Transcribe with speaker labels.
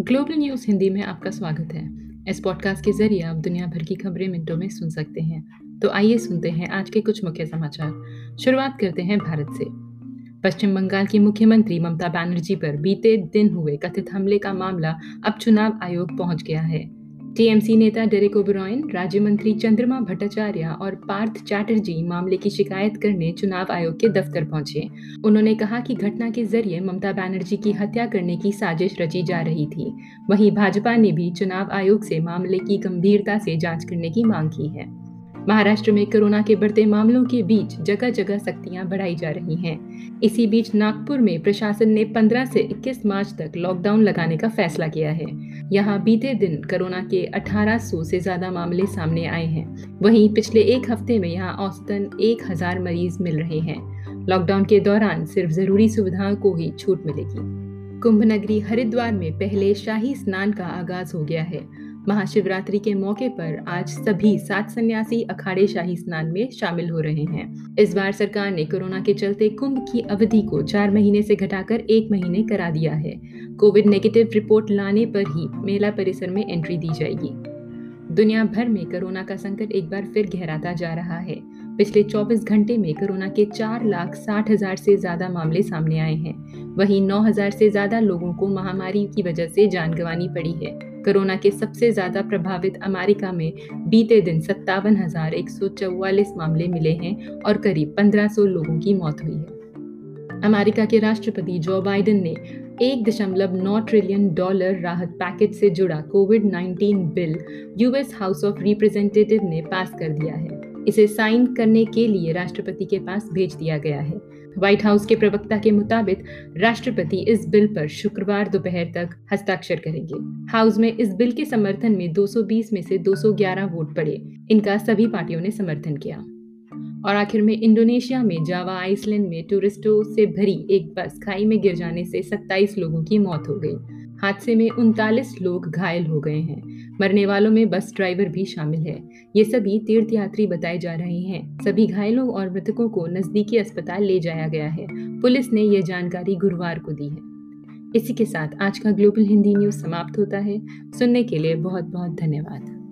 Speaker 1: Global news Hindi में आपका स्वागत है। इस पॉडकास्ट के ज़रिए आप दुनिया भर की खबरें मिनटों में सुन सकते हैं। तो आइए सुनते हैं आज के कुछ मुख्य समाचार। शुरुआत करते हैं भारत से। पश्चिम बंगाल की मुख्यमंत्री ममता बनर्जी पर बीते दिन हुए कथित हमले का मामला अब चुनाव आयोग पहुँच गया है। टीएमसी नेता डेरेक ओबरॉयन राज्य मंत्री चंद्रमा भट्टाचार्य और पार्थ चैटर्जी मामले की शिकायत करने चुनाव आयोग के दफ्तर पहुँचे। उन्होंने कहा कि घटना के ज़रिए ममता बनर्जी की हत्या करने की साजिश रची जा रही थी। वहीं भाजपा ने भी चुनाव आयोग से मामले की गंभीरता से जाँच करने की मांग की है। महाराष्ट्र में कोरोना के बढ़ते मामलों के बीच जगह जगह सख्तियाँ बढ़ाई जा रही हैं। इसी बीच नागपुर में प्रशासन ने 15 से 21 मार्च तक लॉकडाउन लगाने का फैसला किया है। यहाँ बीते दिन कोरोना के 1800 से ज़्यादा मामले सामने आए हैं। वहीं पिछले एक हफ़्ते में यहाँ औसतन एक हज़ार मरीज़ मिल रहे हैं। लॉकडाउन के दौरान सिर्फ़ ज़रूरी सुविधाओं को ही छूट मिलेगी। कुंभ नगरी हरिद्वार में पहले शाही स्नान का आगाज़ हो गया है। महाशिवरात्रि के मौके पर आज सभी सात सन्यासी अखाड़े शाही स्नान में शामिल हो रहे हैं। इस बार सरकार ने कोरोना के चलते कुंभ की अवधि को चार महीने से घटाकर एक महीने करा दिया है। कोविड नेगेटिव रिपोर्ट लाने पर ही मेला परिसर में एंट्री दी जाएगी। दुनिया भर में कोरोना का संकट एक बार फिर गहराता जा रहा है। पिछले 24 घंटे में कोरोना के चार लाख साठ हज़ार से ज़्यादा मामले सामने आए हैं। वहीं 9000 से ज़्यादा लोगों को महामारी की वजह से जान गंवानी पड़ी है। कोरोना के सबसे ज़्यादा प्रभावित अमेरिका में बीते दिन सत्तावन मामले मिले हैं और करीब पंद्रह सौ लोगों की मौत हुई है। अमेरिका के राष्ट्रपति जो बाइडेन ने एक दशमलव नौ ट्रिलियन डॉलर राहत पैकेज से जुड़ा covid 19 bill US House of Representative ने पास कर दिया है। इसे साइन करने के लिए राष्ट्रपति के पास भेज दिया गया है। व्हाइट हाउस के प्रवक्ता के मुताबिक राष्ट्रपति इस बिल पर शुक्रवार दोपहर तक हस्ताक्षर करेंगे। हाउस में इस बिल के समर्थन में 220 में से 211 वोट पड़े। इनका सभी पार्टियों ने समर्थन किया। और आखिर में इंडोनेशिया में जावा आइसलैंड में टूरिस्टों से भरी एक बस खाई में गिर जाने से 27 लोगों की मौत हो गई। हादसे में उनतालीस लोग घायल हो गए हैं। मरने वालों में बस ड्राइवर भी शामिल है। ये सभी तीर्थयात्री बताए जा रहे हैं। सभी घायलों और मृतकों को नजदीकी अस्पताल ले जाया गया है। पुलिस ने यह जानकारी गुरुवार को दी है। इसी के साथ आज का ग्लोबल हिंदी न्यूज़ समाप्त होता है। सुनने के लिए बहुत बहुत धन्यवाद।